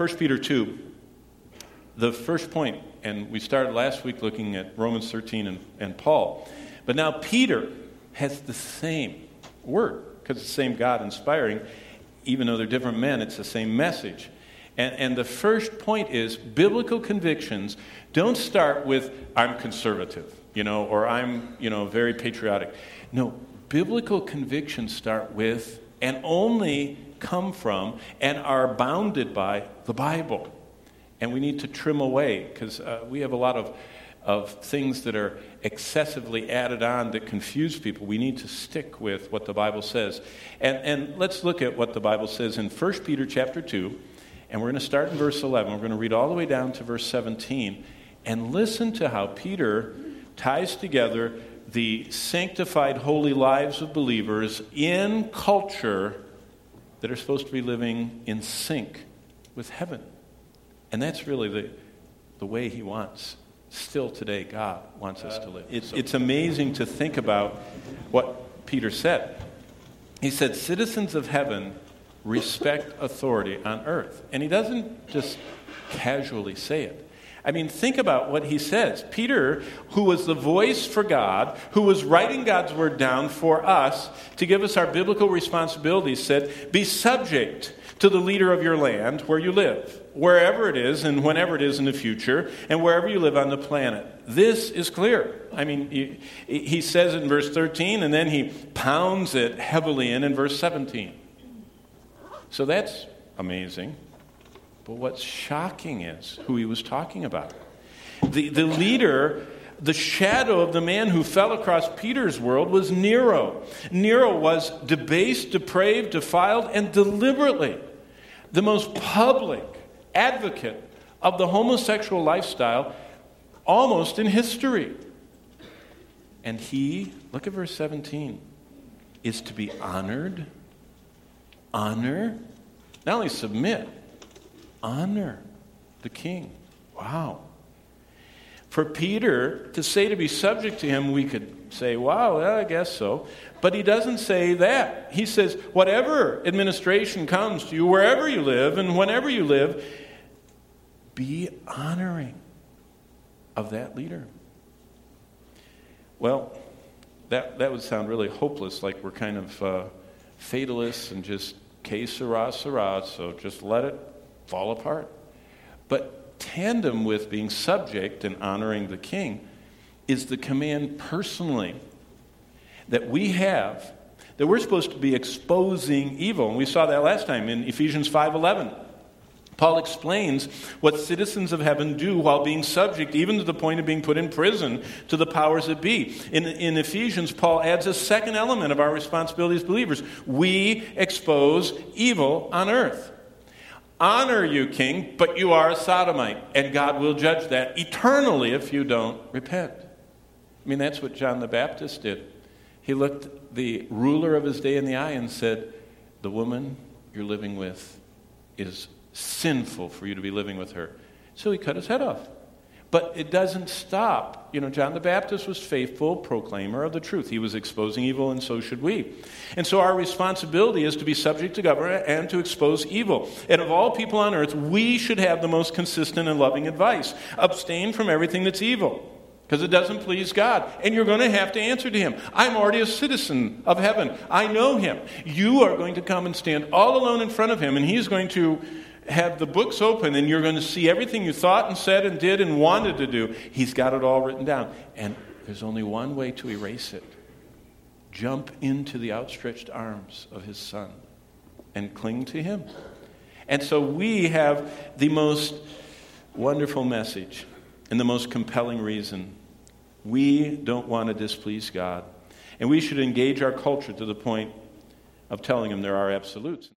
1 Peter 2, the first point, and we started last week looking at Romans 13 and, and Paul, but now Peter has the same word, because it's the same God inspiring, even though they're different men, it's the same message. And, and the first point is biblical convictions don't start with, I'm conservative, you know, or I'm, you know, very patriotic. No, biblical convictions start with and only come from and are bounded by the Bible. And we need to trim away because uh, we have a lot of, of things that are excessively added on that confuse people. We need to stick with what the Bible says. And, and let's look at what the Bible says in 1 Peter chapter 2. And we're going to start in verse 11. We're going to read all the way down to verse 17. And listen to how Peter ties together the sanctified, holy lives of believers in culture that are supposed to be living in sync with heaven. And that's really the, the way he wants. Still today, God wants us to live. Uh, it's, it's amazing to think about what Peter said. He said, Citizens of heaven respect authority on earth. And he doesn't just casually say it. I mean, think about what he says. Peter, who was the voice for God, who was writing God's word down for us to give us our biblical responsibilities, said, Be subject to the leader of your land where you live, wherever it is and whenever it is in the future, and wherever you live on the planet. This is clear. I mean, he, he says in verse 13, and then he pounds it heavily in in verse 17. So that's amazing. But what's shocking is who he was talking about. The, the leader, the shadow of the man who fell across Peter's world was Nero. Nero was debased, depraved, defiled, and deliberately the most public advocate of the homosexual lifestyle almost in history. And he, look at verse 17, is to be honored, honor, not only submit, honor the king. Wow. For Peter to say to be subject to him, we could say, wow, well, I guess so. But he doesn't say that. He says, whatever administration comes to you, wherever you live and whenever you live, be honoring of that leader. Well, that, that would sound really hopeless, like we're kind of uh, fatalists and just que sera, sera, so just let it fall apart. But tandem with being subject and honoring the king is the command personally that we have that we're supposed to be exposing evil. And we saw that last time in Ephesians 5:11. Paul explains what citizens of heaven do while being subject, even to the point of being put in prison, to the powers that be. In, in Ephesians, Paul adds a second element of our responsibility as believers. We expose evil on earth. Honor you, king, but you are a sodomite, and God will judge that eternally if you don't repent. I mean, that's what John the Baptist did. He looked the ruler of his day in the eye and said, The woman you're living with is sinful for you to be living with her. So he cut his head off. But it doesn't stop. You know, John the Baptist was faithful proclaimer of the truth. He was exposing evil, and so should we. And so our responsibility is to be subject to government and to expose evil. And of all people on earth, we should have the most consistent and loving advice. Abstain from everything that's evil. Because it doesn't please God. And you're going to have to answer to Him. I'm already a citizen of heaven. I know Him. You are going to come and stand all alone in front of Him, and He's going to have the books open and you're going to see everything you thought and said and did and wanted to do. He's got it all written down. And there's only one way to erase it jump into the outstretched arms of his son and cling to him. And so we have the most wonderful message and the most compelling reason. We don't want to displease God. And we should engage our culture to the point of telling him there are absolutes.